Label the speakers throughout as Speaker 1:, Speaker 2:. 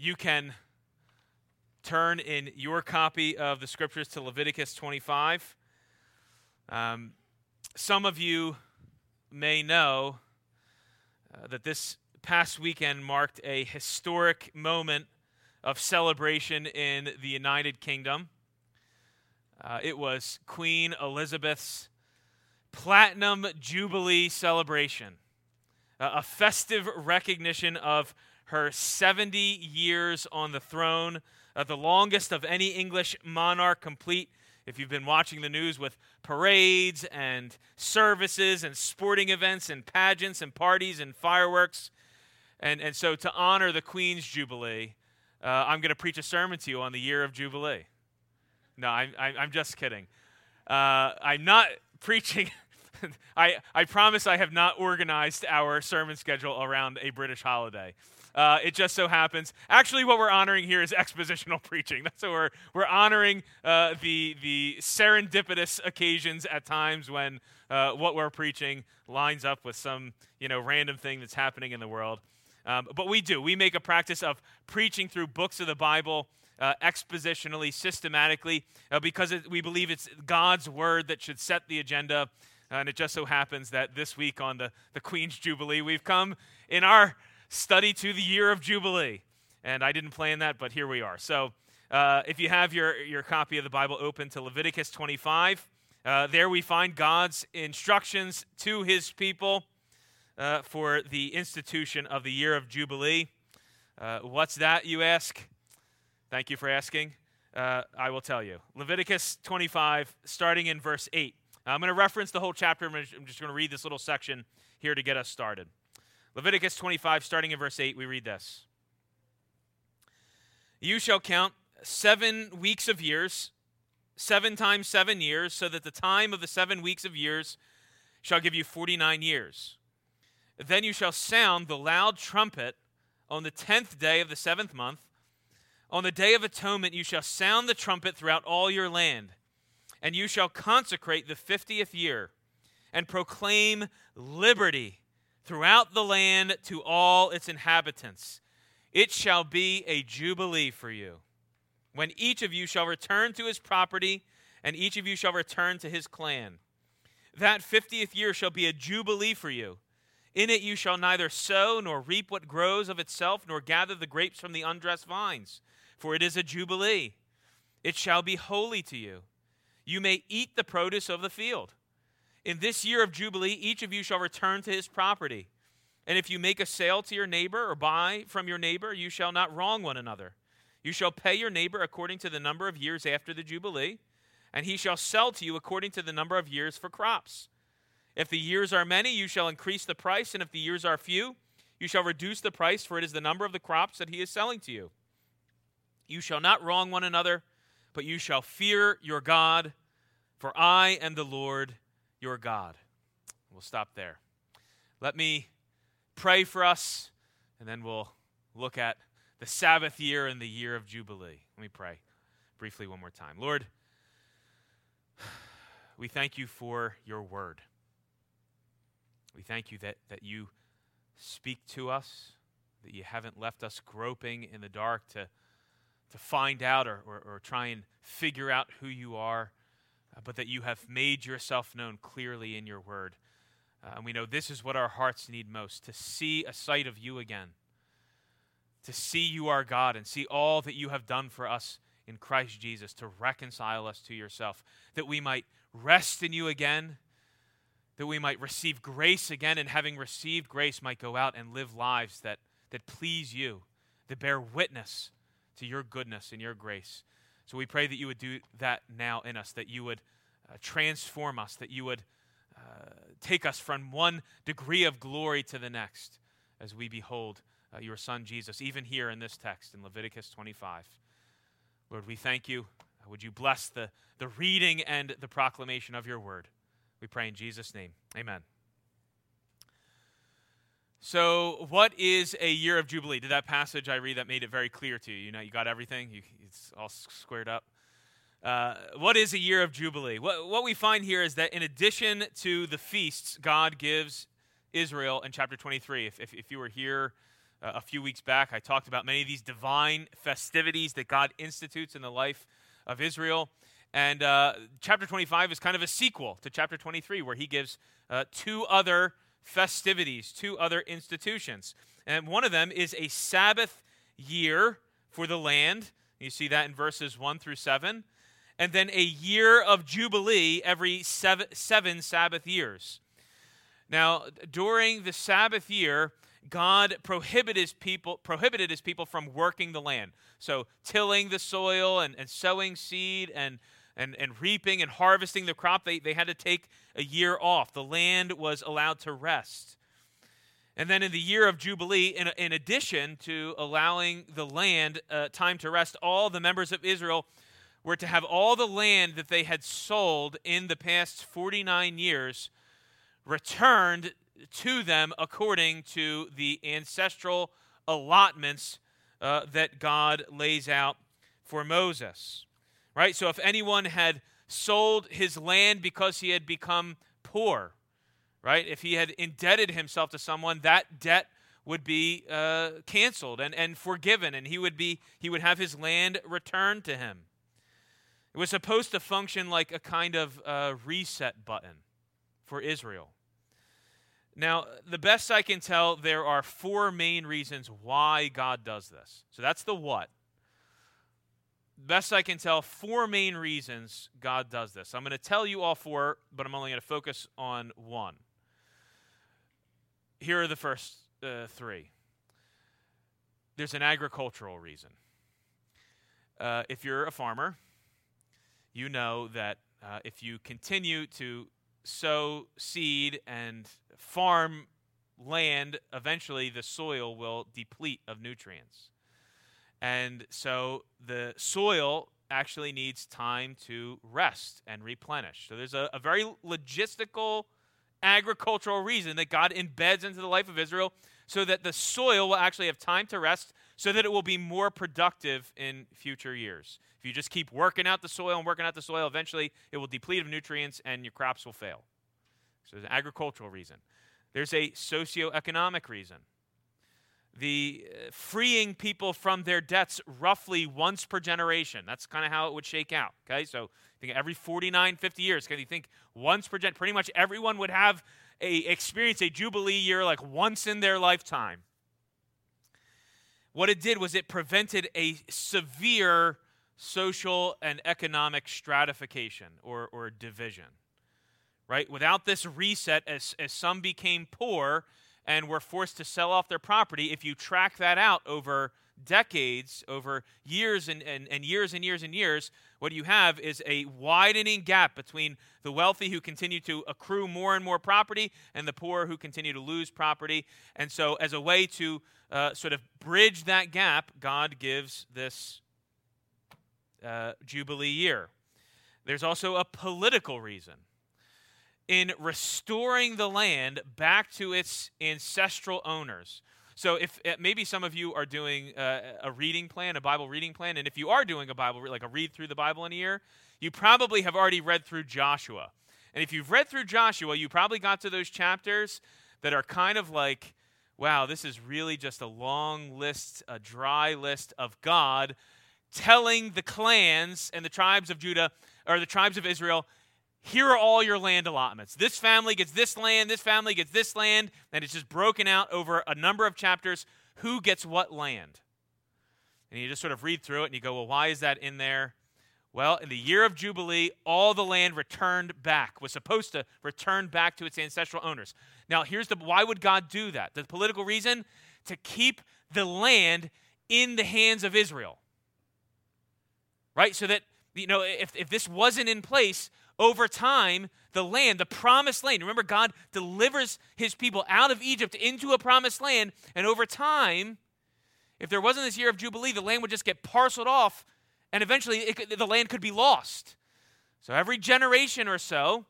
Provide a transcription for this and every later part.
Speaker 1: you can turn in your copy of the scriptures to Leviticus 25. Um, some of you may know uh, that this past weekend marked a historic moment of celebration in the United Kingdom. Uh, it was Queen Elizabeth's Platinum Jubilee celebration, a festive recognition of her 70 years on the throne, uh, the longest of any English monarch, complete. If you've been watching the news with parades and services and sporting events and pageants and parties and fireworks. And, and so, to honor the Queen's Jubilee, uh, I'm going to preach a sermon to you on the year of Jubilee. No, I'm, I'm just kidding. Uh, I'm not preaching. I, I promise I have not organized our sermon schedule around a British holiday. Uh, it just so happens. Actually, what we're honoring here is expositional preaching. That's what we're we're honoring uh, the the serendipitous occasions at times when uh, what we're preaching lines up with some you know random thing that's happening in the world. Um, but we do. We make a practice of preaching through books of the Bible. Uh, expositionally, systematically, uh, because it, we believe it's God's word that should set the agenda. And it just so happens that this week on the, the Queen's Jubilee, we've come in our study to the year of Jubilee. And I didn't plan that, but here we are. So uh, if you have your, your copy of the Bible open to Leviticus 25, uh, there we find God's instructions to his people uh, for the institution of the year of Jubilee. Uh, what's that, you ask? Thank you for asking. Uh, I will tell you. Leviticus 25, starting in verse 8. I'm going to reference the whole chapter. I'm just going to read this little section here to get us started. Leviticus 25, starting in verse 8, we read this You shall count seven weeks of years, seven times seven years, so that the time of the seven weeks of years shall give you 49 years. Then you shall sound the loud trumpet on the tenth day of the seventh month. On the day of atonement, you shall sound the trumpet throughout all your land, and you shall consecrate the fiftieth year and proclaim liberty throughout the land to all its inhabitants. It shall be a jubilee for you, when each of you shall return to his property, and each of you shall return to his clan. That fiftieth year shall be a jubilee for you. In it you shall neither sow nor reap what grows of itself, nor gather the grapes from the undressed vines, for it is a jubilee. It shall be holy to you. You may eat the produce of the field. In this year of Jubilee, each of you shall return to his property. And if you make a sale to your neighbor or buy from your neighbor, you shall not wrong one another. You shall pay your neighbor according to the number of years after the Jubilee, and he shall sell to you according to the number of years for crops. If the years are many, you shall increase the price, and if the years are few, you shall reduce the price, for it is the number of the crops that he is selling to you. You shall not wrong one another, but you shall fear your God, for I am the Lord your God. We'll stop there. Let me pray for us, and then we'll look at the Sabbath year and the year of Jubilee. Let me pray briefly one more time. Lord, we thank you for your word. We thank you that, that you speak to us, that you haven't left us groping in the dark to, to find out or, or, or try and figure out who you are, but that you have made yourself known clearly in your word. Uh, and we know this is what our hearts need most to see a sight of you again, to see you, our God, and see all that you have done for us in Christ Jesus to reconcile us to yourself, that we might rest in you again, that we might receive grace again, and having received grace, might go out and live lives that, that please you, that bear witness to your goodness and your grace. So we pray that you would do that now in us, that you would uh, transform us, that you would uh, take us from one degree of glory to the next as we behold uh, your Son Jesus, even here in this text in Leviticus 25. Lord, we thank you. Would you bless the, the reading and the proclamation of your word? We pray in Jesus' name. Amen. So, what is a year of Jubilee? Did that passage I read that made it very clear to you? You know, you got everything? You, it's all squared up? Uh, what is a year of Jubilee? What, what we find here is that in addition to the feasts God gives Israel in chapter 23, if, if, if you were here uh, a few weeks back, I talked about many of these divine festivities that God institutes in the life of Israel. And uh, chapter 25 is kind of a sequel to chapter 23, where he gives uh, two other festivities, two other institutions. And one of them is a Sabbath year for the land. You see that in verses 1 through 7. And then a year of Jubilee every seven, seven Sabbath years. Now, during the Sabbath year, God prohibited his people, prohibited his people from working the land. So, tilling the soil and, and sowing seed and, and, and reaping and harvesting the crop, they, they had to take a year off. The land was allowed to rest. And then in the year of Jubilee, in, in addition to allowing the land uh, time to rest, all the members of Israel were to have all the land that they had sold in the past 49 years returned to them according to the ancestral allotments uh, that God lays out for Moses. Right? So if anyone had sold his land because he had become poor, right? If he had indebted himself to someone, that debt would be uh, canceled and, and forgiven, and he would be he would have his land returned to him. It was supposed to function like a kind of uh, reset button for Israel. Now, the best I can tell, there are four main reasons why God does this. So that's the what. Best I can tell, four main reasons God does this. I'm going to tell you all four, but I'm only going to focus on one. Here are the first uh, three there's an agricultural reason. Uh, if you're a farmer, you know that uh, if you continue to sow seed and farm land, eventually the soil will deplete of nutrients. And so the soil actually needs time to rest and replenish. So there's a, a very logistical, agricultural reason that God embeds into the life of Israel so that the soil will actually have time to rest so that it will be more productive in future years. If you just keep working out the soil and working out the soil, eventually it will deplete of nutrients and your crops will fail. So there's an agricultural reason. There's a socioeconomic reason. The uh, freeing people from their debts roughly once per generation. That's kind of how it would shake out. Okay, so I think every 49, 50 years. Can you think once per gen? Pretty much everyone would have a experience a jubilee year like once in their lifetime. What it did was it prevented a severe social and economic stratification or, or division. Right? Without this reset, as, as some became poor and were forced to sell off their property, if you track that out over decades, over years and, and, and years and years and years, what you have is a widening gap between the wealthy who continue to accrue more and more property and the poor who continue to lose property. And so, as a way to uh, sort of bridge that gap, God gives this uh, Jubilee year. There's also a political reason. In restoring the land back to its ancestral owners. So, if uh, maybe some of you are doing uh, a reading plan, a Bible reading plan, and if you are doing a Bible, like a read through the Bible in a year, you probably have already read through Joshua. And if you've read through Joshua, you probably got to those chapters that are kind of like wow, this is really just a long list, a dry list of God telling the clans and the tribes of Judah, or the tribes of Israel, here are all your land allotments. This family gets this land, this family gets this land, and it's just broken out over a number of chapters who gets what land. And you just sort of read through it and you go, well, why is that in there? Well, in the year of Jubilee, all the land returned back, was supposed to return back to its ancestral owners. Now, here's the why would God do that? The political reason? To keep the land in the hands of Israel. Right? So that, you know, if, if this wasn't in place, over time, the land, the promised land, remember, God delivers his people out of Egypt into a promised land, and over time, if there wasn't this year of Jubilee, the land would just get parceled off and eventually could, the land could be lost. So every generation or so,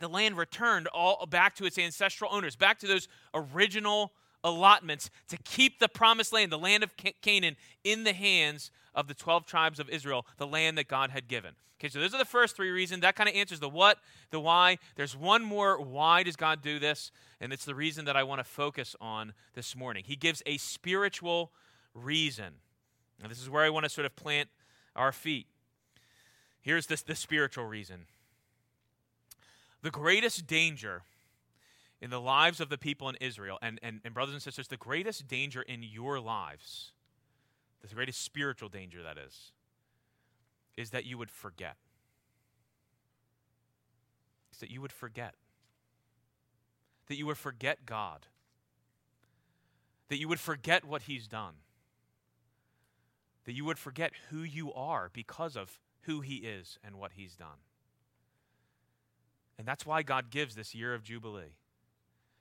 Speaker 1: the land returned all back to its ancestral owners, back to those original allotments to keep the promised land, the land of Canaan, in the hands of the 12 tribes of Israel, the land that God had given. Okay, so those are the first three reasons. That kind of answers the what, the why. There's one more why does God do this? And it's the reason that I want to focus on this morning. He gives a spiritual reason. And this is where I want to sort of plant our feet. Here's this the spiritual reason. The greatest danger in the lives of the people in Israel, and, and, and brothers and sisters, the greatest danger in your lives the greatest spiritual danger that is, is that you would forget. Is that you would forget. That you would forget God. That you would forget what He's done. That you would forget who you are because of who He is and what He's done. And that's why God gives this year of Jubilee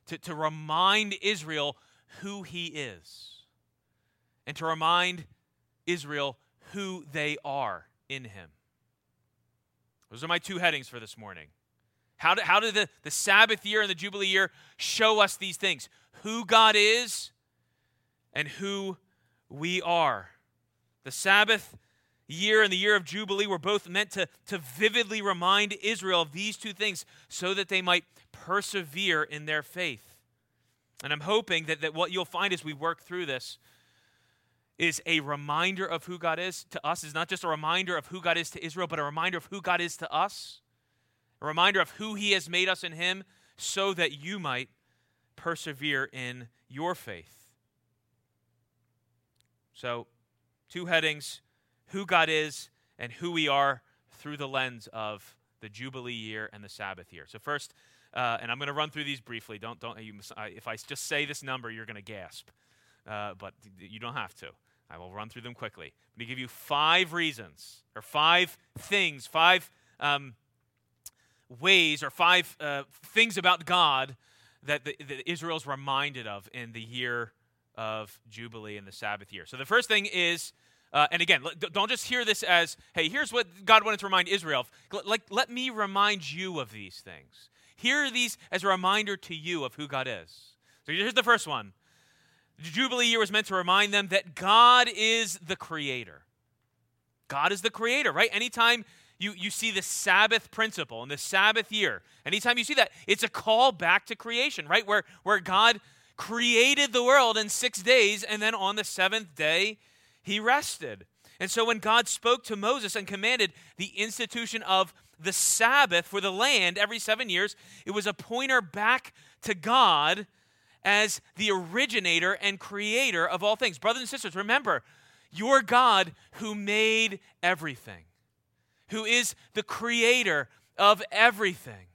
Speaker 1: to, to remind Israel who He is and to remind Israel who they are in him. Those are my two headings for this morning. How did, how the, the Sabbath year and the Jubilee year show us these things? Who God is and who we are. The Sabbath year and the year of Jubilee were both meant to, to vividly remind Israel of these two things so that they might persevere in their faith. And I'm hoping that, that what you'll find as we work through this is a reminder of who God is to us, is not just a reminder of who God is to Israel, but a reminder of who God is to us, a reminder of who He has made us in Him, so that you might persevere in your faith. So, two headings who God is and who we are through the lens of the Jubilee year and the Sabbath year. So, first, uh, and I'm going to run through these briefly. Don't, don't, you, if I just say this number, you're going to gasp. Uh, but you don't have to. I will run through them quickly. I'm going to give you five reasons, or five things, five um, ways, or five uh, things about God that, the, that Israel's reminded of in the year of Jubilee and the Sabbath year. So the first thing is, uh, and again, don't just hear this as, hey, here's what God wanted to remind Israel of. Like, let me remind you of these things. Hear these as a reminder to you of who God is. So here's the first one the Jubilee year was meant to remind them that God is the creator. God is the creator, right? Anytime you, you see the Sabbath principle and the Sabbath year, anytime you see that, it's a call back to creation, right? Where, where God created the world in six days, and then on the seventh day, he rested. And so when God spoke to Moses and commanded the institution of the Sabbath for the land every seven years, it was a pointer back to God as the originator and creator of all things. Brothers and sisters, remember, your God who made everything, who is the creator of everything.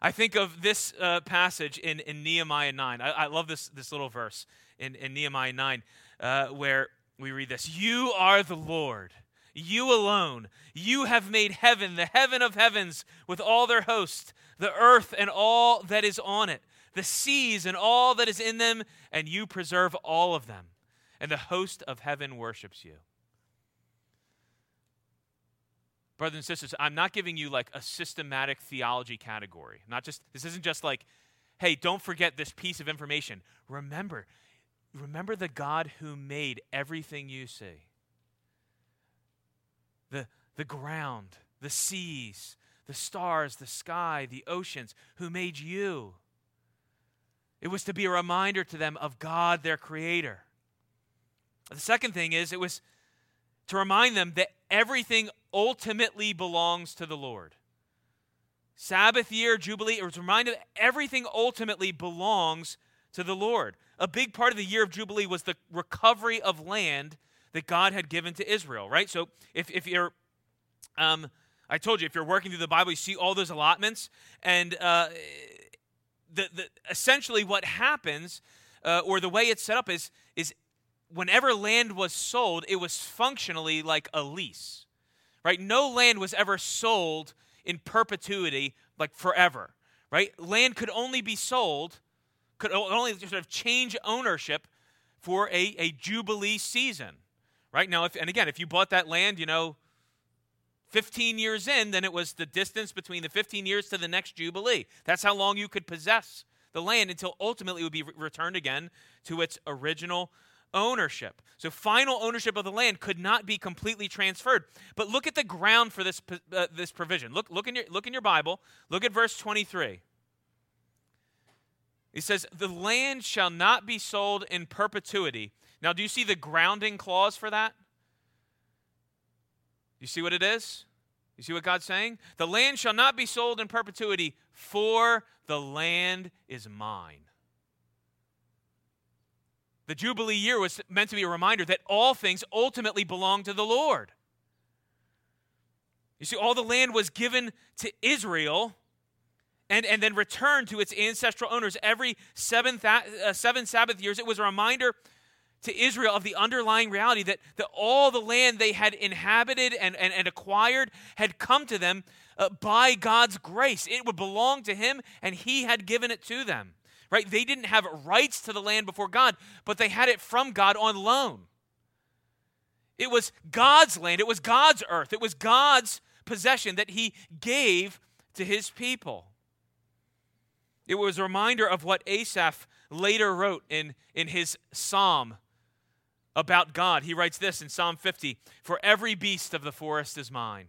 Speaker 1: I think of this uh, passage in, in Nehemiah 9. I, I, love this, this little verse in, in Nehemiah 9 uh, where we read this You are the Lord, you alone. You have made heaven, the heaven of heavens, with all their hosts, the earth and all that is on it the seas and all that is in them, and you preserve all of them. And the host of heaven worships you. Brothers and sisters, I'm not giving you like a systematic theology category. not just this isn't just like, hey, don't forget this piece of information. Remember, remember the God who made everything you see. The, the ground, the seas, the stars, the sky, the oceans, who made you. It was to be a reminder to them of God, their creator. The second thing is, it was to remind them that everything ultimately belongs to the Lord. Sabbath year, Jubilee, it was to remind that everything ultimately belongs to the Lord. A big part of the year of Jubilee was the recovery of land that God had given to Israel, right? So if, if you're, um, I told you, if you're working through the Bible, you see all those allotments, and uh, the, the, essentially what happens, uh, or the way it's set up, is, is whenever land was sold, it was functionally like a lease, right? No land was ever sold in perpetuity, like forever, right? Land could only be sold, could only sort of change ownership for a, a jubilee season, right? Now, if, and again, if you bought that land, you know, 15 years in, then it was the distance between the 15 years to the next Jubilee. That's how long you could possess the land until ultimately it would be re- returned again to its original ownership. So final ownership of the land could not be completely transferred. But look at the ground for this, uh, this provision. Look, look, in your, look in your Bible. Look at verse 23. He says, The land shall not be sold in perpetuity. Now, do you see the grounding clause for that? You see what it is? You see what God's saying? The land shall not be sold in perpetuity, for the land is mine. The Jubilee year was meant to be a reminder that all things ultimately belong to the Lord. You see, all the land was given to Israel and, and then returned to its ancestral owners every seven, uh, seven Sabbath years. It was a reminder to Israel of the underlying reality that, that all the land they had inhabited and, and, and acquired had come to them uh, by God's grace. It would belong to Him, and He had given it to them. Right? They didn't have rights to the land before God, but they had it from God on loan. It was God's land, it was God's earth, it was God's possession that He gave to His people. It was a reminder of what Asaph later wrote in, in his psalm about God. He writes this in Psalm 50 For every beast of the forest is mine,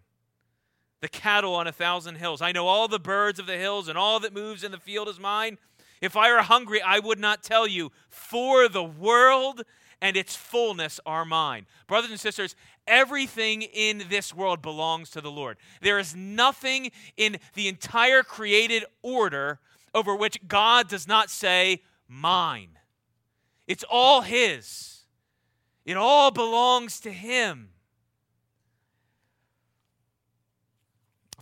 Speaker 1: the cattle on a thousand hills. I know all the birds of the hills, and all that moves in the field is mine. If I were hungry, I would not tell you, for the world and its fullness are mine. Brothers and sisters, everything in this world belongs to the Lord. There is nothing in the entire created order over which God does not say, mine. It's all His, it all belongs to Him.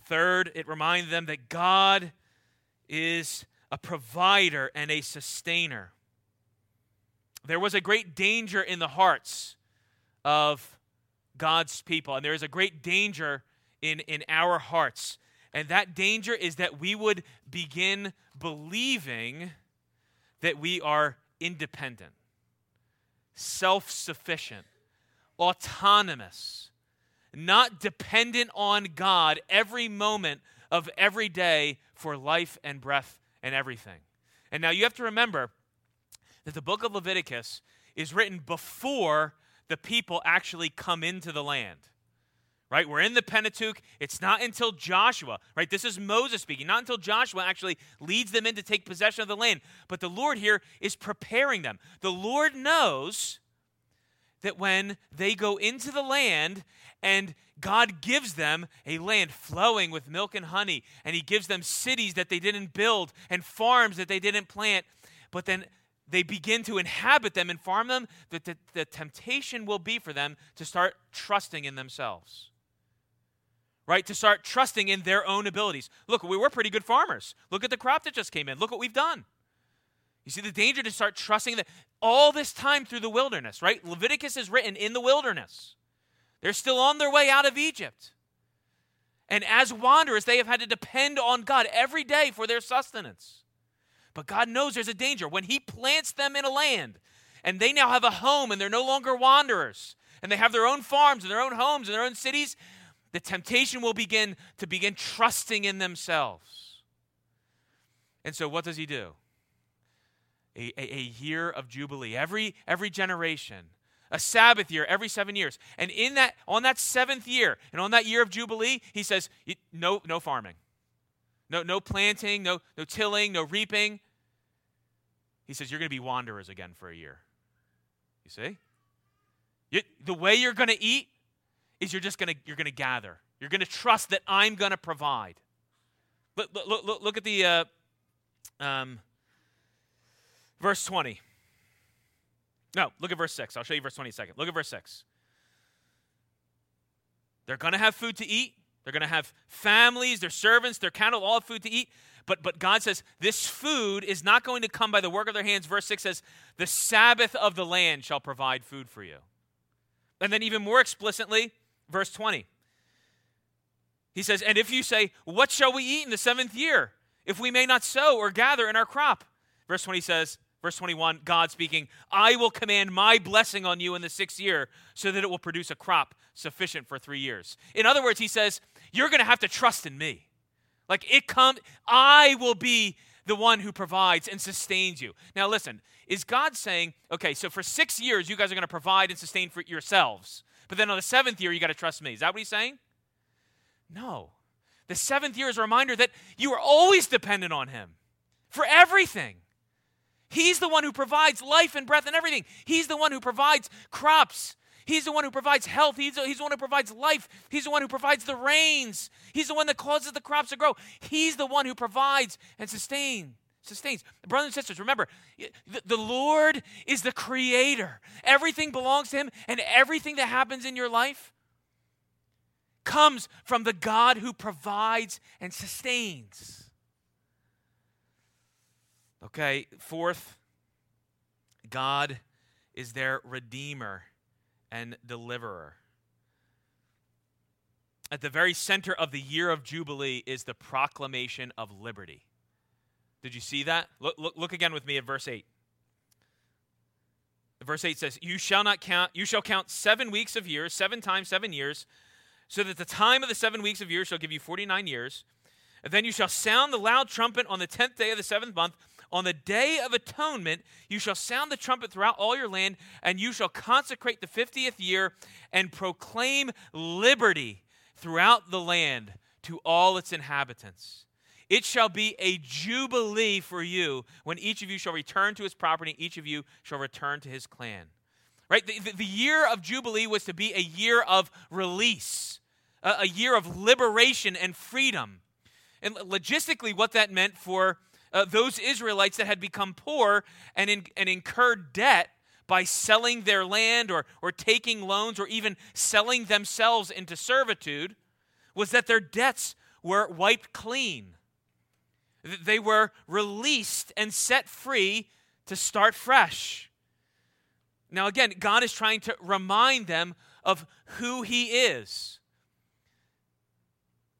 Speaker 1: Third, it reminds them that God is a provider and a sustainer. There was a great danger in the hearts of God's people, and there is a great danger in, in our hearts. And that danger is that we would begin believing that we are independent, self sufficient, autonomous, not dependent on God every moment of every day for life and breath and everything. And now you have to remember that the book of Leviticus is written before the people actually come into the land right? We're in the Pentateuch. It's not until Joshua, right? This is Moses speaking, not until Joshua actually leads them in to take possession of the land. But the Lord here is preparing them. The Lord knows that when they go into the land and God gives them a land flowing with milk and honey, and He gives them cities that they didn't build and farms that they didn't plant, but then they begin to inhabit them and farm them, that the, the temptation will be for them to start trusting in themselves right? To start trusting in their own abilities. Look, we were pretty good farmers. Look at the crop that just came in. Look what we've done. You see the danger to start trusting that all this time through the wilderness, right? Leviticus is written in the wilderness. They're still on their way out of Egypt. And as wanderers, they have had to depend on God every day for their sustenance. But God knows there's a danger. When He plants them in a land and they now have a home and they're no longer wanderers and they have their own farms and their own homes and their own cities, the temptation will begin to begin trusting in themselves. And so, what does he do? A, a, a, year of jubilee. Every every generation. A sabbath year every seven years. And in that on that seventh year and on that year of jubilee he says no no farming. No no planting no no tilling no reaping. He says you're going to be wanderers again for a year. You see? You, the way you're going to eat is you're just going to you're going to gather. You're going to trust that I'm going to provide. Look, look, look, look at the uh, um, verse 20. No, look at verse 6. I'll show you verse 20 in a second. Look at verse 6. They're going to have food to eat. They're going to have families, their servants, their cattle, all have food to eat. But, but God says, this food is not going to come by the work of their hands. Verse 6 says, the Sabbath of the land shall provide food for you. And then, even more explicitly, Verse 20. He says, And if you say, What shall we eat in the seventh year, if we may not sow or gather in our crop? Verse 20 says, Verse 21, God speaking, I will command my blessing on you in the sixth year so that it will produce a crop sufficient for three years. In other words, he says, You're going to have to trust in me. Like it comes, I will be the one who provides and sustains you. Now, listen, is God saying, okay, so for six years, you guys are going to provide and sustain for yourselves, but then on the seventh year, you got to trust me? Is that what he's saying? No. The seventh year is a reminder that you are always dependent on him for everything. He's the one who provides life and breath and everything. He's the one who provides crops. He's the one who provides health. He's the, he's the one who provides life. He's the one who provides the rains. He's the one that causes the crops to grow. He's the one who provides and sustains. Sustains. Brothers and sisters, remember, the, Lord is the creator. Everything belongs to Him, and everything that happens in your life comes from the God who provides and sustains. Okay, fourth, God is their redeemer and deliverer. At the very center of the year of Jubilee is the proclamation of liberty. Did you see that? Look, look, look again with me at verse 8. Verse 8 says, You shall not count, you shall count seven weeks of years, seven times seven years, so that the time of the seven weeks of years shall give you 49 years. And then you shall sound the loud trumpet on the tenth day of the seventh month. On the day of atonement, you shall sound the trumpet throughout all your land, and you shall consecrate the fiftieth year and proclaim liberty throughout the land to all its inhabitants. It shall be a jubilee for you when each of you shall return to his property, each of you shall return to his clan. Right? The, the, the year of Jubilee was to be a year of release, a, a year of liberation and freedom. And logistically, what that meant for uh, those Israelites that had become poor and, in, and incurred debt by selling their land or, or taking loans or even selling themselves into servitude was that their debts were wiped clean. They were released and set free to start fresh. Now, again, God is trying to remind them of who He is.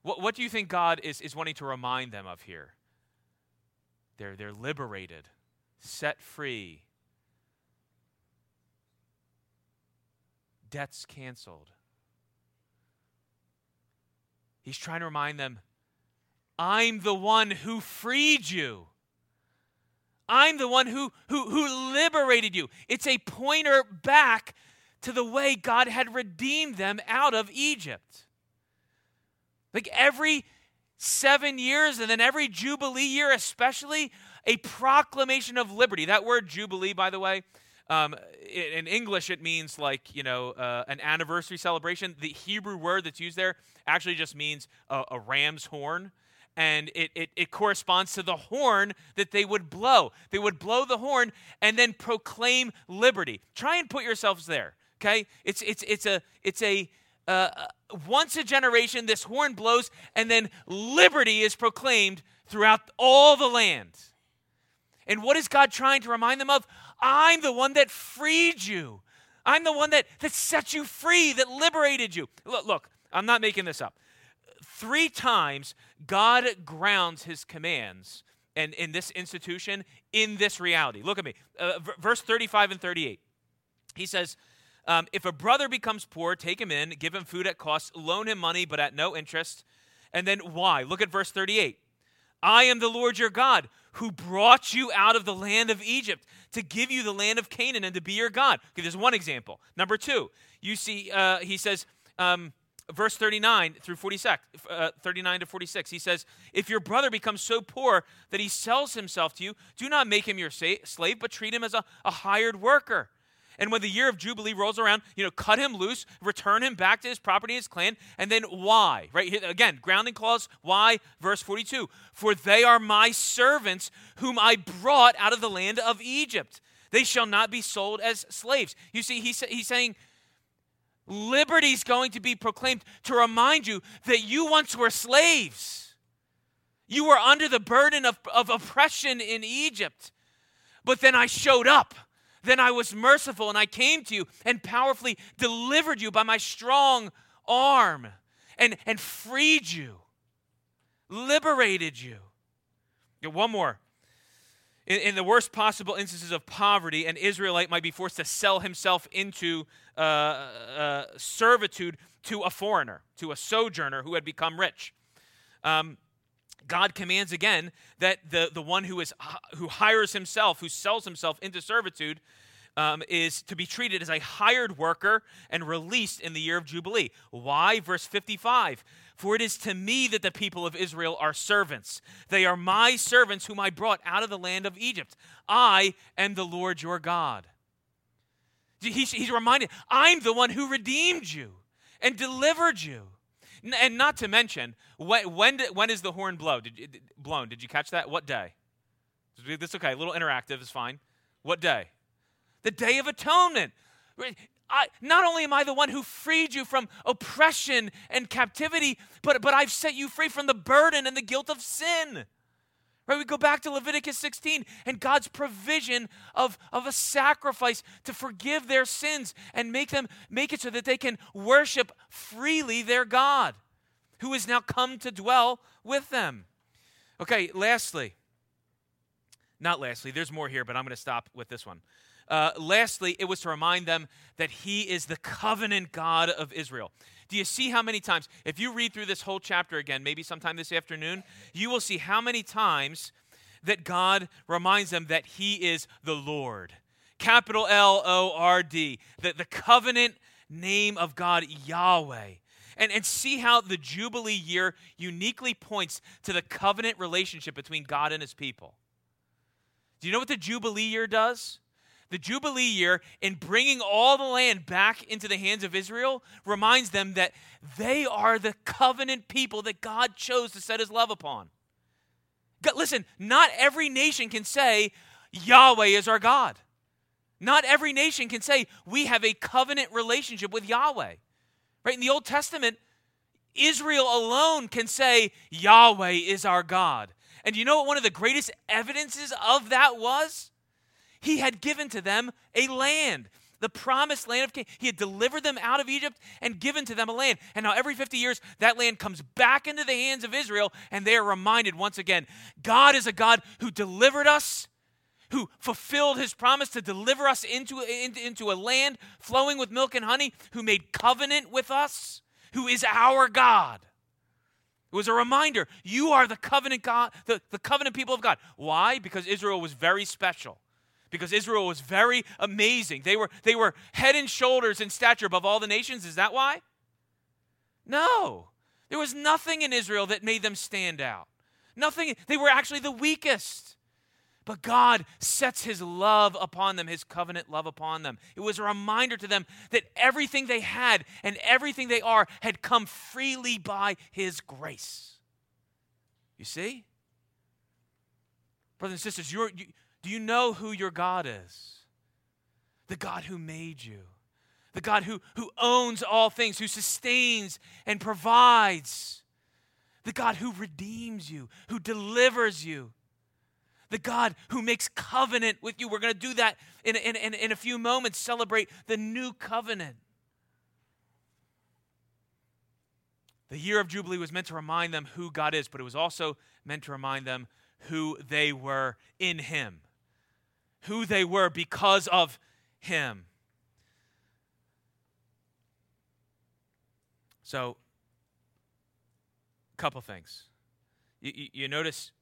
Speaker 1: What, what do you think God is, is wanting to remind them of here? They're, they're liberated, set free, debts canceled. He's trying to remind them I'm the one who freed you. I'm the one who, who, who liberated you. It's a pointer back to the way God had redeemed them out of Egypt. Like every seven years, and then every Jubilee year, especially, a proclamation of liberty. That word Jubilee, by the way, um, in English, it means like, you know, uh, an anniversary celebration. The Hebrew word that's used there actually just means a, a ram's horn and it, it, it, corresponds to the horn that they would blow. They would blow the horn and then proclaim liberty. Try and put yourselves there, okay? It's, it's, it's a, it's a uh, once a generation, this horn blows, and then liberty is proclaimed throughout all the land. And what is God trying to remind them of? I'm the one that freed you. I'm the one that, that set you free, that liberated you. Look, look, I'm not making this up. Three times, God grounds his commands and in this institution in this reality. Look at me. Uh, v- verse 35 and 38. He says, um, If a brother becomes poor, take him in, give him food at cost, loan him money, but at no interest. And then why? Look at verse 38. I am the Lord your God who brought you out of the land of Egypt to give you the land of Canaan and to be your God. Okay, there's one example. Number two, you see, uh, he says, um, verse 39 through 46, uh, 39 to 46 he says if your brother becomes so poor that he sells himself to you do not make him your slave but treat him as a, a hired worker. And when the year of jubilee rolls around you know cut him loose return him back to his property his clan and then why? Right here again grounding clause why? Verse 42 for they are my servants whom i brought out of the land of egypt. They shall not be sold as slaves. You see he's saying Liberty is going to be proclaimed to remind you that you once were slaves. You were under the burden of, of oppression in Egypt. But then I showed up. Then I was merciful and I came to you and powerfully delivered you by my strong arm and, and freed you, liberated you. Get one more. In, in, the worst possible instances of poverty, an Israelite might be forced to sell himself into uh, uh, servitude to a foreigner, to a sojourner who had become rich. Um, God commands again that the, the one who, is, who hires himself, who sells himself into servitude, um, is to be treated as a hired worker and released in the year of Jubilee. Why? Verse 55 For it is to me that the people of Israel are servants. They are my servants whom I brought out of the land of Egypt. I am the Lord your God. He's, reminded, I'm the one who redeemed you and delivered you. And not to mention, when, when, when is the horn blow? Did blown? Did you catch that? What day? This okay. A little interactive is fine. What day? The Day of Atonement. I, not only am I the one who freed you from oppression and captivity, but, but I've set you free from the burden and the guilt of sin. Right? We go back to Leviticus 16 and God's provision of, of a sacrifice to forgive their sins and make them make it so that they can worship freely their God, who has now come to dwell with them. Okay, lastly, not lastly, there's more here, but I'm going to stop with this one. Uh, lastly, it was to remind them that He is the covenant God of Israel. Do you see how many times, if you read through this whole chapter again, maybe sometime this afternoon, you will see how many times that God reminds them that He is the Lord. Capital L O R D, the, the covenant name of God, Yahweh. And, and see how the Jubilee year uniquely points to the covenant relationship between God and His people. Do you know what the Jubilee year does? The Jubilee year, in bringing all the land back into the hands of Israel, reminds them that they are the covenant people that God chose to set his love upon. God, listen, not every nation can say, Yahweh is our God. Not every nation can say, we have a covenant relationship with Yahweh. Right? In the Old Testament, Israel alone can say, Yahweh is our God. And you know what one of the greatest evidences of that was? He had given to them a land, the promised land of Canaan. He had delivered them out of Egypt and given to them a land. And now, every 50 years, that land comes back into the hands of Israel, and they are reminded once again God is a God who delivered us who fulfilled his promise to deliver us into, into, into, a land flowing with milk and honey, who made covenant with us, who is our God. It was a reminder you are the covenant God, the, the covenant people of God. Why? Because Israel was very special because Israel was very amazing. They were, they were head and shoulders in stature above all the nations. Is that why? No. There was nothing in Israel that made them stand out. Nothing. They were actually the weakest. But God sets his love upon them, his covenant love upon them. It was a reminder to them that everything they had and everything they are had come freely by his grace. You see? Brothers and sisters, you're, you, do you know who your God is? The God who made you, the God who, who owns all things, who sustains and provides, the God who redeems you, who delivers you, the God who makes covenant with you. We're going to do that in, in, in, in a few moments, celebrate the new covenant. The year of Jubilee was meant to remind them who God is, but it was also meant to remind them who they were in Him who they were because of him. So, a couple things. You, you, you, notice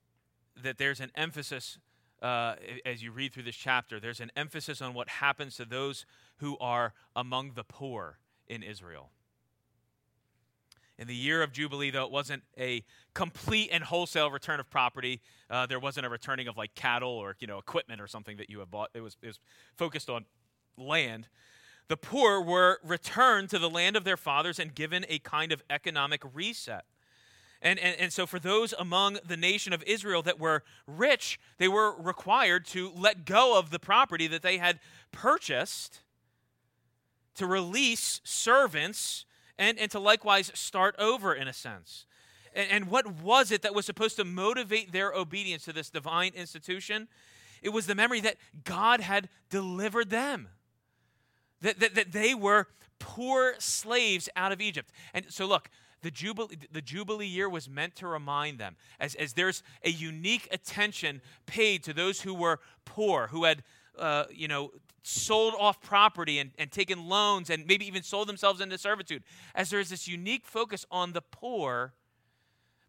Speaker 1: that there's an emphasis uh, as you read through this chapter, there's an emphasis on what happens to those who are among the poor in Israel. In the year of Jubilee, though it wasn't a complete and wholesale return of property, uh, there wasn't a returning of like cattle or you know equipment or something that you have bought. It was, it was focused on land. The poor were returned to the land of their fathers and given a kind of economic reset. And, and, and so, for those among the nation of Israel that were rich, they were required to let go of the property that they had purchased to release servants and, and to likewise start over in a sense. And, and what was it that was supposed to motivate their obedience to this divine institution? It was the memory that God had delivered them, that, that, that they were poor slaves out of Egypt. And so, look, the Jubilee, the Jubilee year was meant to remind them, as, as there's a unique attention paid to those who were poor, who had, uh, you know, sold off property and, and taken loans and maybe even sold themselves into servitude, as there is this unique focus on the poor,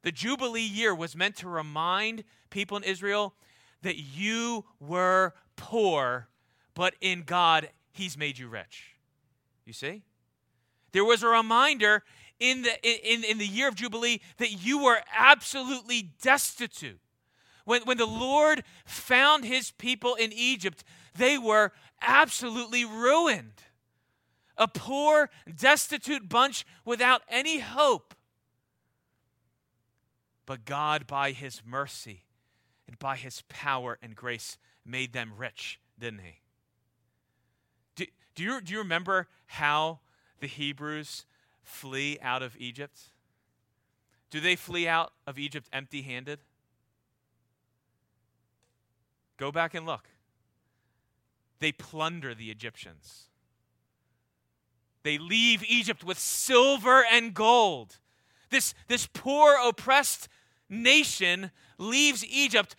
Speaker 1: The Jubilee year was meant to remind people in Israel that you were poor, but in God, He's made you rich. You see? There was a reminder in the, in, in the year of Jubilee that you were absolutely destitute. When, when the Lord found his people in Egypt, they were absolutely ruined. A poor, destitute bunch without any hope. But God, by his mercy and by his power and grace, made them rich, didn't he? Do, do, you, do you remember how the Hebrews flee out of Egypt? Do they flee out of Egypt empty handed? Go back and look. They plunder the Egyptians. They leave Egypt with silver and gold. This, this poor, oppressed nation leaves Egypt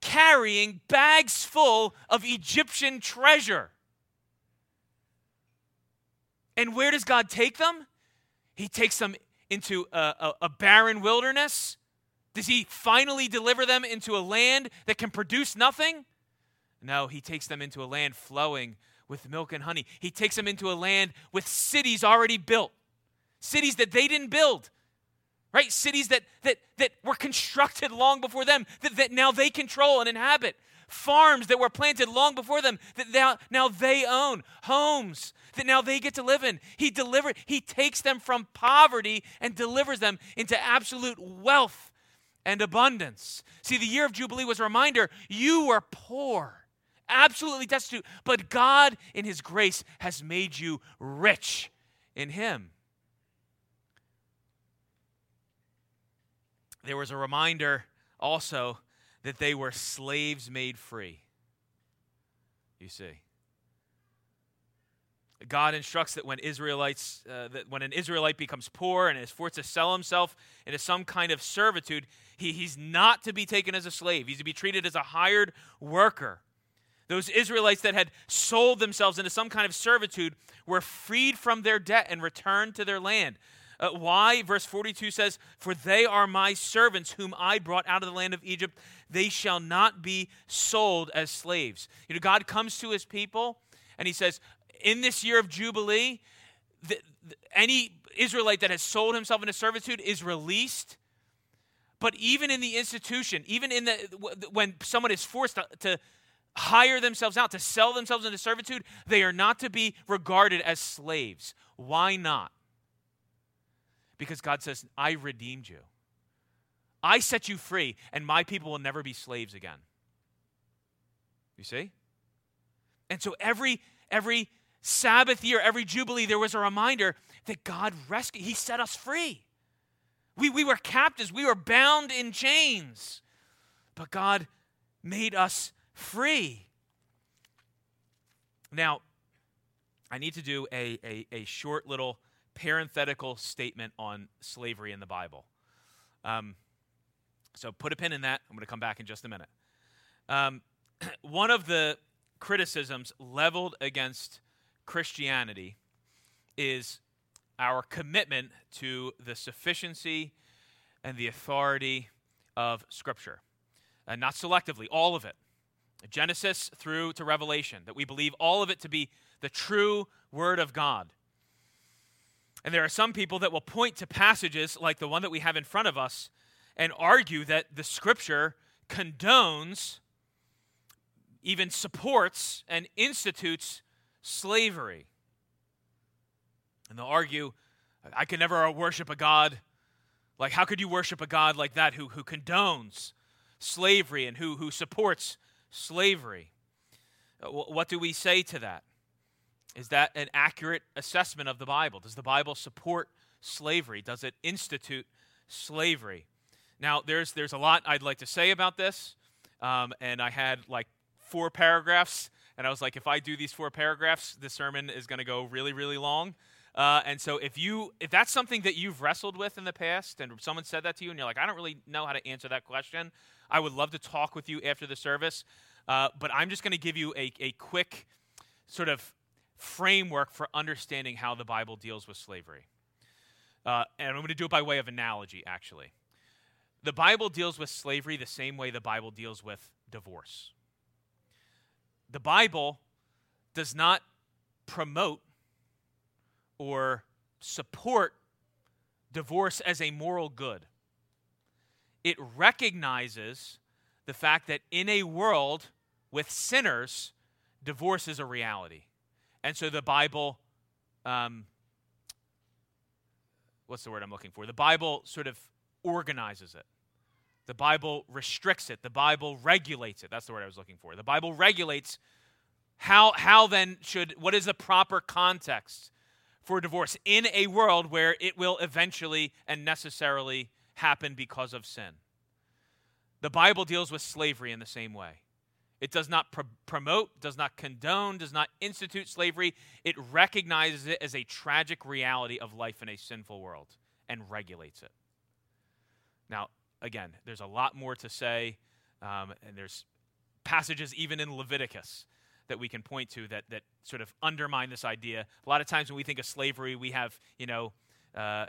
Speaker 1: carrying bags full of Egyptian treasure. And where does God take them? He takes them into a, a, a, barren wilderness. Does he finally deliver them into a land that can produce nothing? No, he takes them into a land flowing with milk and honey. He takes them into a land with cities already built, cities that they didn't build, right? Cities that, that, that were constructed long before them, that, that now they control and inhabit. Farms that were planted long before them, that now, now they own. Homes that now they get to live in. He deliver, he takes them from poverty and delivers them into absolute wealth and abundance. See, the year of Jubilee was a reminder you were poor, absolutely destitute, but God, in His grace, has made you rich in Him. There was a reminder also that they were slaves made free. You see. God instructs that when Israelites, uh, that when an Israelite becomes poor and is forced to sell himself into some kind of servitude, he, he's not to be taken as a slave. He's to be treated as a hired worker. Those Israelites that had sold themselves into some kind of servitude were freed from their debt and returned to their land. Uh, why? Verse 42 says, For they are my servants, whom I brought out of the land of Egypt. They shall not be sold as slaves. You know, God comes to his people and he says, in this year of Jubilee, the, the, any Israelite that has sold himself into servitude is released. But even in the institution, even in the when someone is forced to, to hire themselves out, to sell themselves into servitude, they are not to be regarded as slaves. Why not? Because God says, I redeemed you. I set you free, and my people will never be slaves again. You see? And so every every Sabbath year, every Jubilee, there was a reminder that God rescued, He set us free. We, we were captives, we were bound in chains, but God made us free. Now, I need to do a, a, a short little parenthetical statement on slavery in the Bible. Um, so put a pin in that. I'm going to come back in just a minute. Um, one of the criticisms leveled against Christianity is our commitment to the sufficiency and the authority of Scripture. And not selectively, all of it. Genesis through to Revelation, that we believe all of it to be the true Word of God. And there are some people that will point to passages like the one that we have in front of us and argue that the Scripture condones, even supports, and institutes slavery. And they'll argue, I can never worship a God. Like, how could you worship a God like that who, who condones slavery and who, who supports slavery? Uh, what do we say to that? Is that an accurate assessment of the Bible? Does the Bible support slavery? Does it institute slavery? Now, there's, there's a lot I'd like to say about this, um, and I had like four paragraphs and I was like, if I do these four paragraphs, this sermon is going to go really, really long. Uh, and so if you if that's something that you've wrestled with in the past and someone said that to you and you're like, I don't really know how to answer that question, I would love to talk with you after the service. Uh, but I'm just going to give you a, a quick sort of framework for understanding how the Bible deals with slavery. Uh, and I'm going to do it by way of analogy, actually. The Bible deals with slavery the same way the Bible deals with divorce. The Bible does not promote or support divorce as a moral good. It recognizes the fact that in a world with sinners, divorce is a reality. And so the Bible, um, what's the word I'm looking for? The Bible sort of organizes it. The Bible restricts it. The Bible regulates it. That's the word I was looking for. The Bible regulates how, how then should, what is the proper context for divorce in a world where it will eventually and necessarily happen because of sin? The Bible deals with slavery in the same way. It does not pr- promote, does not condone, does not institute slavery. It recognizes it as a tragic reality of life in a sinful world and regulates it. Now, again, there's a lot more to say, um, and there's passages even in Leviticus that we can point to that, that sort of undermine this idea. A lot of times when we think of slavery, we have, you know, uh,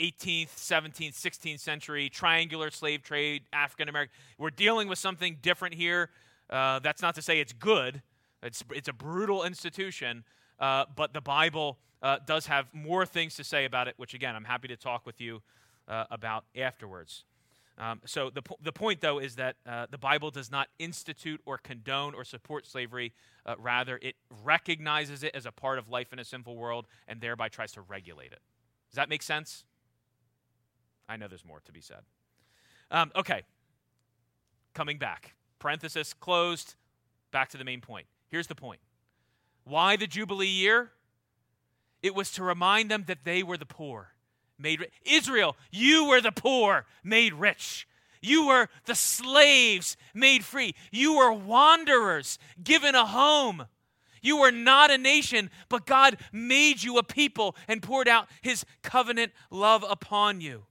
Speaker 1: 18th, 17th, 16th century triangular slave trade, African American. We're dealing with something different here. Uh, that's not to say it's good. It's, it's a brutal institution, uh, but the Bible uh, does have more things to say about it, which again, I'm happy to talk with you uh, about afterwards. Um, so the, po- the point, though, is that uh, the Bible does not institute or condone or support slavery. Uh, rather, it recognizes it as a part of life in a sinful world and thereby tries to regulate it. Does that make sense? I know there's more to be said. Um, okay. Coming back. Parenthesis closed. Back to the main point. Here's the point. Why the Jubilee year? It was to remind them that they were the poor made rich. Israel, you were the poor made rich. You were the slaves made free. You were wanderers given a home. You were not a nation, but God made you a people and poured out his covenant love upon you.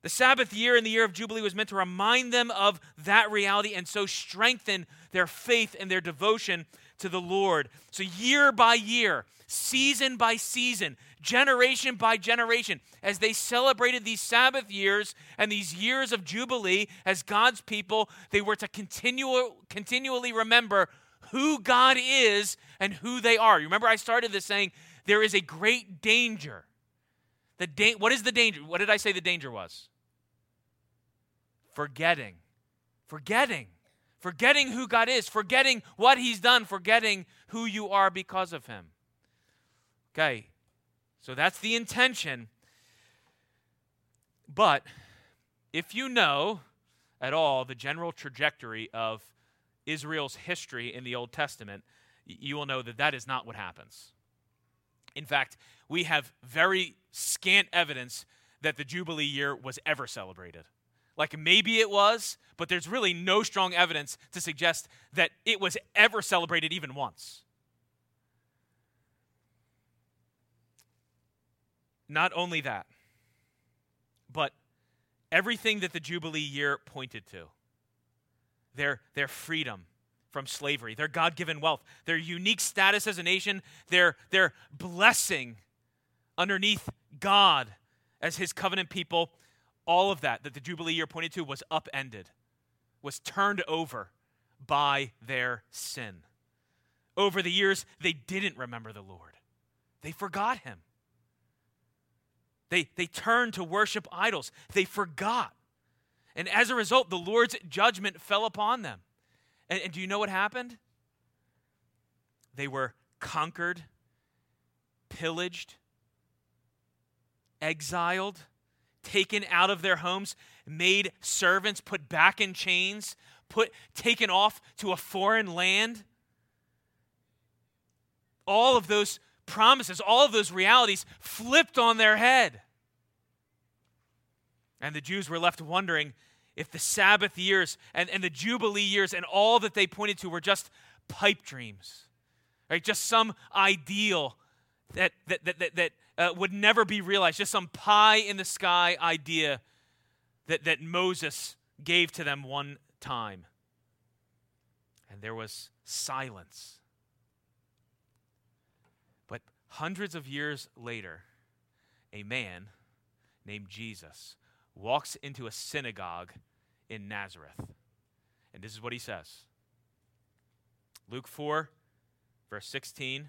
Speaker 1: The Sabbath year and the year of Jubilee was meant to remind them of that reality and so strengthen their faith and their devotion to the Lord. So, year by year, season by season, generation by generation, as they celebrated these Sabbath years and these years of Jubilee as God's people, they were to continue, continually remember who God is and who they are. You remember, I started this saying there is a great danger. The da- what is the danger? What did I say the danger was? Forgetting. Forgetting. Forgetting who God is, forgetting what He's done, forgetting who you are because of Him. Okay, so that's the intention. But if you know at all the general trajectory of Israel's history in the Old Testament, you will know that that is not what happens. In fact, we have very scant evidence that the Jubilee year was ever celebrated. Like maybe it was, but there's really no strong evidence to suggest that it was ever celebrated even once. Not only that, but everything that the Jubilee year pointed to their, their freedom from slavery, their God given wealth, their unique status as a nation, their, their blessing underneath God as his covenant people, all of that that the Jubilee year pointed to was upended, was turned over by their sin. Over the years, they didn't remember the Lord, they forgot him. They, they turned to worship idols. They forgot. And as a result, the Lord's judgment fell upon them. And, and do you know what happened? They were conquered, pillaged, exiled, taken out of their homes, made servants, put back in chains, put taken off to a foreign land. All of those promises, all of those realities flipped on their head. And the Jews were left wondering if the Sabbath years and, and the Jubilee years and all that they pointed to were just pipe dreams, right? Just some ideal that, that, that, that, that uh, would never be realized, just some pie in the sky idea that, that Moses gave to them one time. And there was silence. But hundreds of years later, a man named Jesus walks into a synagogue in Nazareth. And this is what he says Luke 4, verse 16.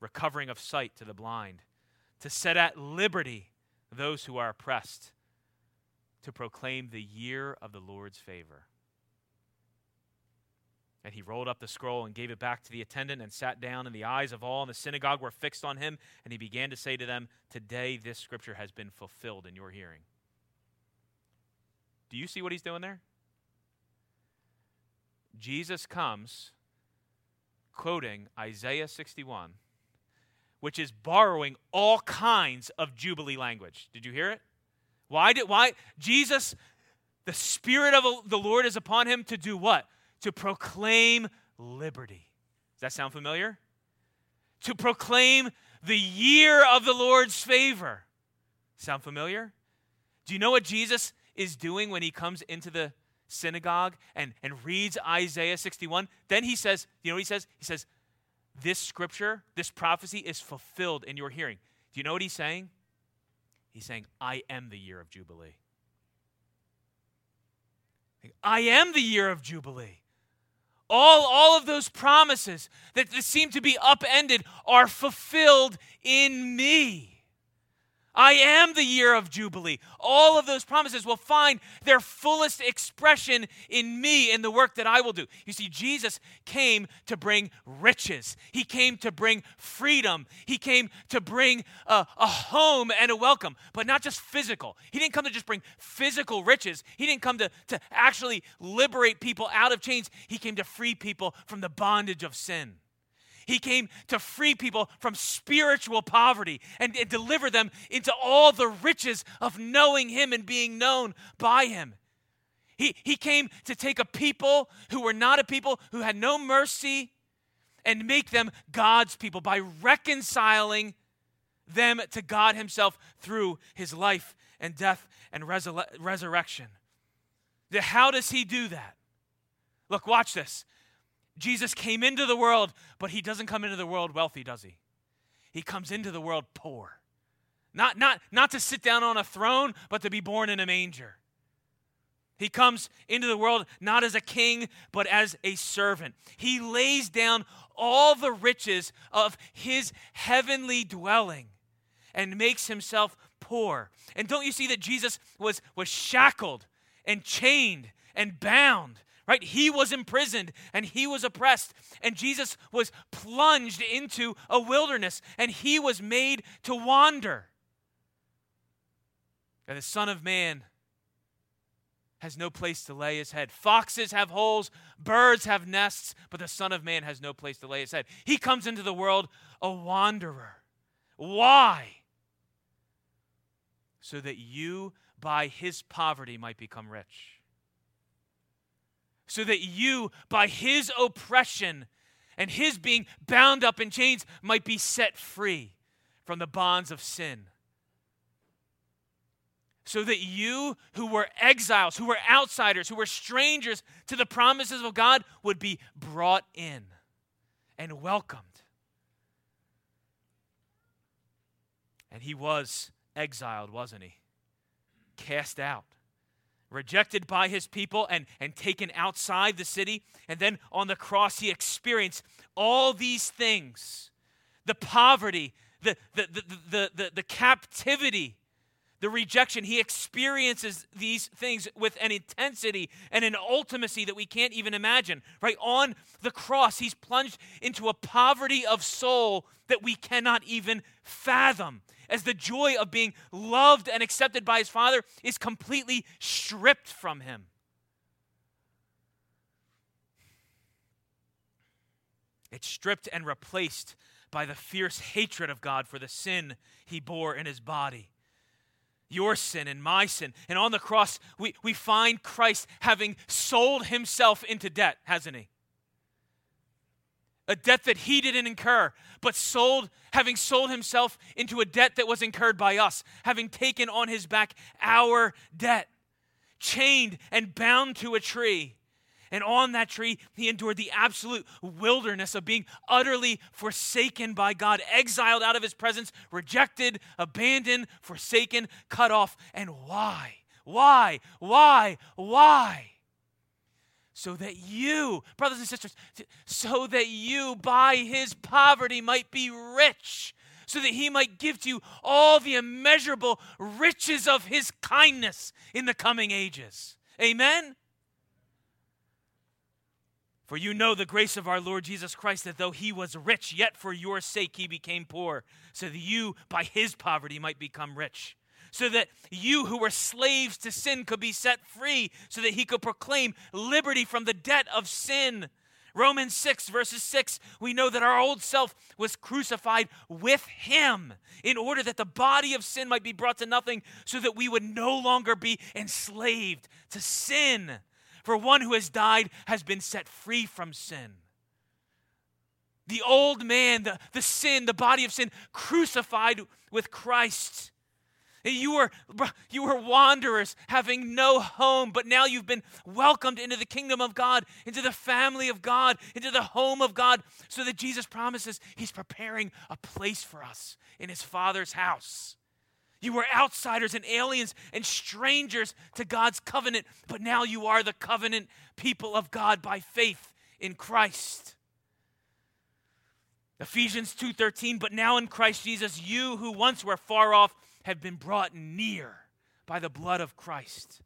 Speaker 1: recovering of sight to the blind, to set at liberty those who are oppressed, to proclaim the year of the Lord's favor. And he rolled up the scroll and gave it back to the attendant and sat down, and the eyes of all in the synagogue were fixed on him. And he began to say to them, Today this scripture has been fulfilled in your hearing. Do you see what he's doing there? Jesus comes quoting Isaiah 61, which is borrowing all kinds of Jubilee language. Did you hear it? Why did why Jesus the spirit of the Lord is upon him to do what? To proclaim liberty. Does that sound familiar? To proclaim the year of the Lord's favor. Sound familiar? Do you know what Jesus is doing when he comes into the synagogue and, and reads Isaiah 61? Then he says, you know what he says? He says, This scripture, this prophecy is fulfilled in your hearing. Do you know what he's saying? He's saying, I am the year of Jubilee. I am the year of Jubilee. All, all of those promises that seem to be upended are fulfilled in me. I am the year of Jubilee. All of those promises will find their fullest expression in me in the work that I will do. You see, Jesus came to bring riches, He came to bring freedom, He came to bring a, a home and a welcome, but not just physical. He didn't come to just bring physical riches, He didn't come to, to actually liberate people out of chains. He came to free people from the bondage of sin. He came to free people from spiritual poverty and, and deliver them into all the riches of knowing Him and being known by Him. He, he came to take a people who were not a people, who had no mercy, and make them God's people by reconciling them to God Himself through His life and death and resur- resurrection. How does He do that? Look, watch this. Jesus came into the world, but he doesn't come into the world wealthy, does he? He comes into the world poor. Not, not, not to sit down on a throne, but to be born in a manger. He comes into the world not as a king, but as a servant. He lays down all the riches of his heavenly dwelling and makes himself poor. And don't you see that Jesus was, was shackled and chained and bound right? He was imprisoned and he was oppressed, and Jesus was plunged into a wilderness and he was made to wander. And the Son of Man has no place to lay his head. Foxes have holes, birds have nests, but the Son of Man has no place to lay his head. He comes into the world a wanderer. Why? So that you, by his poverty, might become rich so that you, by his oppression and his being bound up in chains, might be set free from the bonds of sin. So that you, who were exiles, who were outsiders, who were strangers to the promises of God, would be brought in and welcomed. And he was exiled, wasn't he? Cast out rejected by his people and, and taken outside the city. And then on the cross, he experienced all these things the poverty, the, the, the, the, the, the captivity, the rejection. He experiences these things with an intensity and an ultimacy that we can't even imagine. Right on the cross, he's plunged into a poverty of soul that we cannot even fathom as the joy of being loved and accepted by his Father is completely stripped from him. It's stripped and replaced by the fierce hatred of God for the sin he bore in his body. Your sin and my sin. And on the cross, we, we find Christ having sold himself into debt, hasn't he? A debt that he didn't incur, but sold, having sold himself into a debt that was incurred by us, having taken on his back our debt, chained and bound to a tree and on that tree, he endured the absolute wilderness of being utterly forsaken by God, exiled out of his presence, rejected, abandoned, forsaken, cut off. And why? Why? Why? Why? So that you, brothers and sisters, so that you by his poverty might be rich so that he might give to you all the immeasurable riches of his kindness in the coming ages. Amen? For you know the grace of our Lord Jesus Christ, that though he was rich, yet for your sake he became poor, so that you by his poverty might become rich. So that you who were slaves to sin could be set free, so that he could proclaim liberty from the debt of sin. Romans 6, verses 6, we know that our old self was crucified with him in order that the body of sin might be brought to nothing, so that we would no longer be enslaved to sin. For one who has died has been set free from sin. The old man, the, the sin, the body of sin, crucified with Christ. You were, you were wanderers having no home, but now you've been welcomed into the kingdom of God, into the family of God, into the home of God, so that Jesus promises He's preparing a place for us in His Father's house. You were outsiders and aliens and strangers to God's covenant, but now you are the covenant people of God by faith in Christ. Ephesians 2:13 but now in Christ Jesus you who once were far off have been brought near by the blood of Christ.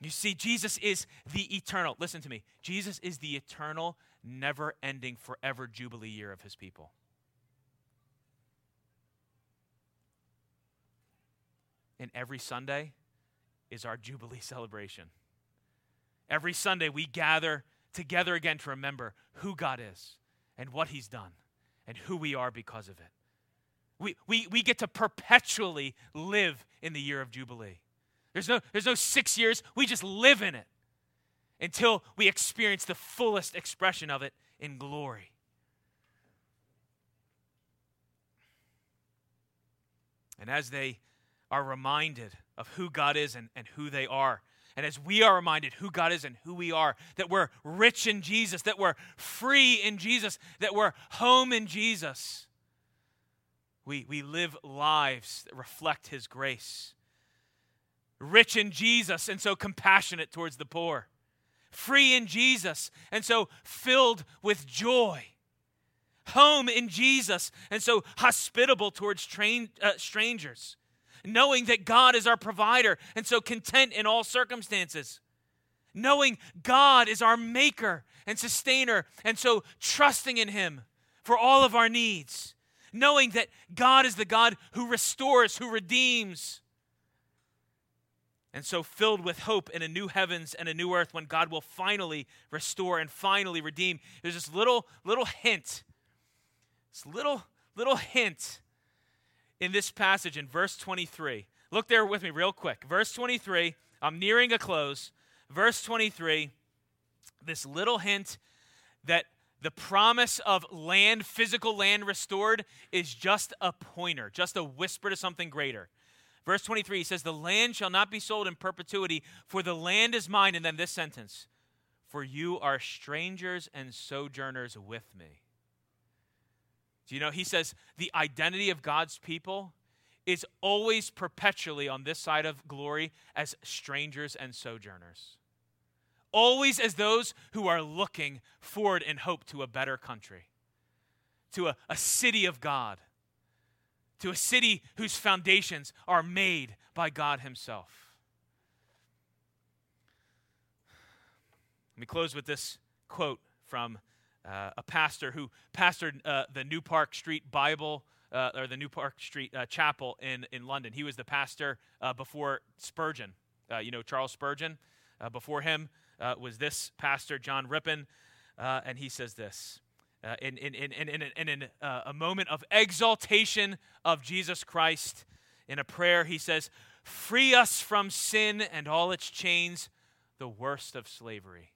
Speaker 1: You see Jesus is the eternal. Listen to me. Jesus is the eternal, never-ending, forever jubilee year of his people. And every Sunday is our Jubilee celebration. Every Sunday, we gather together again to remember who God is and what He's done and who we are because of it. We, we, we get to perpetually live in the year of Jubilee. There's no, there's no six years, we just live in it until we experience the fullest expression of it in glory. And as they are reminded of who God is and, and who they are. And as we are reminded who God is and who we are, that we're rich in Jesus, that we're free in Jesus, that we're home in Jesus, we, we live lives that reflect His grace. Rich in Jesus, and so compassionate towards the poor. Free in Jesus, and so filled with joy. Home in Jesus, and so hospitable towards train, uh, strangers knowing that God is our provider, and so content in all circumstances. Knowing God is our maker and sustainer, and so trusting in Him for all of our needs. Knowing that God is the God who restores, who redeems. And so filled with hope in a new heavens and a new earth when God will finally restore and finally redeem. There's this little, little hint, this little, little hint in this passage in verse 23. Look there with me real quick. Verse 23, I'm nearing a close. Verse 23, this little hint that the promise of land, physical land restored, is just a pointer, just a whisper to something greater. Verse 23 he says, The land shall not be sold in perpetuity, for the land is mine. And then this sentence, For you are strangers and sojourners with me. Do you know, he says the identity of God's people is always perpetually on this side of glory as strangers and sojourners. Always as those who are looking forward in hope to a better country, to a, a city of God, to a city whose foundations are made by God Himself. Let me close with this quote from uh, a pastor who pastored uh, the New Park Street Bible uh, or the New Park Street uh, Chapel in, in London. He was the pastor uh, before Spurgeon. Uh, you know, Charles Spurgeon. before him was this pastor, John Rippon. and he says this in, in, in, in, in, in, in a moment of exaltation of Jesus Christ, In a prayer, he says, Free us from sin and all its chains, the worst of slavery.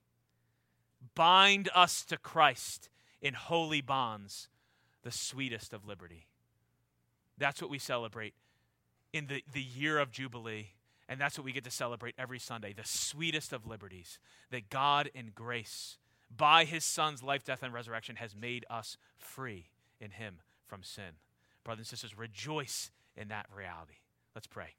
Speaker 1: Bind us to Christ in holy bonds, the sweetest of liberty. That's what we celebrate in the, the year of Jubilee. And that's what we get to celebrate every Sunday the sweetest of liberties. That God, in grace, by his Son's life, death, and resurrection, has made us free in him from sin. Brothers and sisters, rejoice in that reality. Let's pray.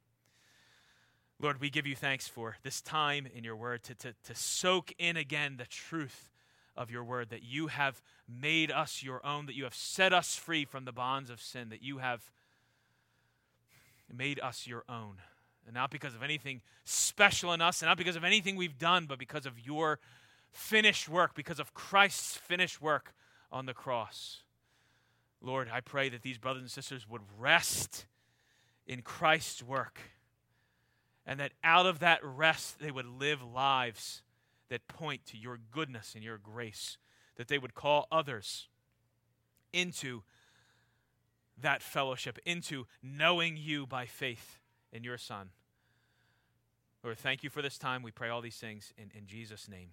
Speaker 1: Lord, we give you thanks for this time in your word to, to, to soak in again the truth of your word, that you have made us your own, that you have set us free from the bonds of sin, that you have made us your own. And not because of anything special in us, and not because of anything we've done, but because of your finished work, because of Christ's finished work on the cross. Lord, I pray that these brothers and sisters would rest in Christ's work, and that out of that rest they would live lives that point to your goodness and your grace, that they would call others into that fellowship, into knowing you by faith in your Son. Lord, thank you for this time. We pray all these things in, in Jesus' name.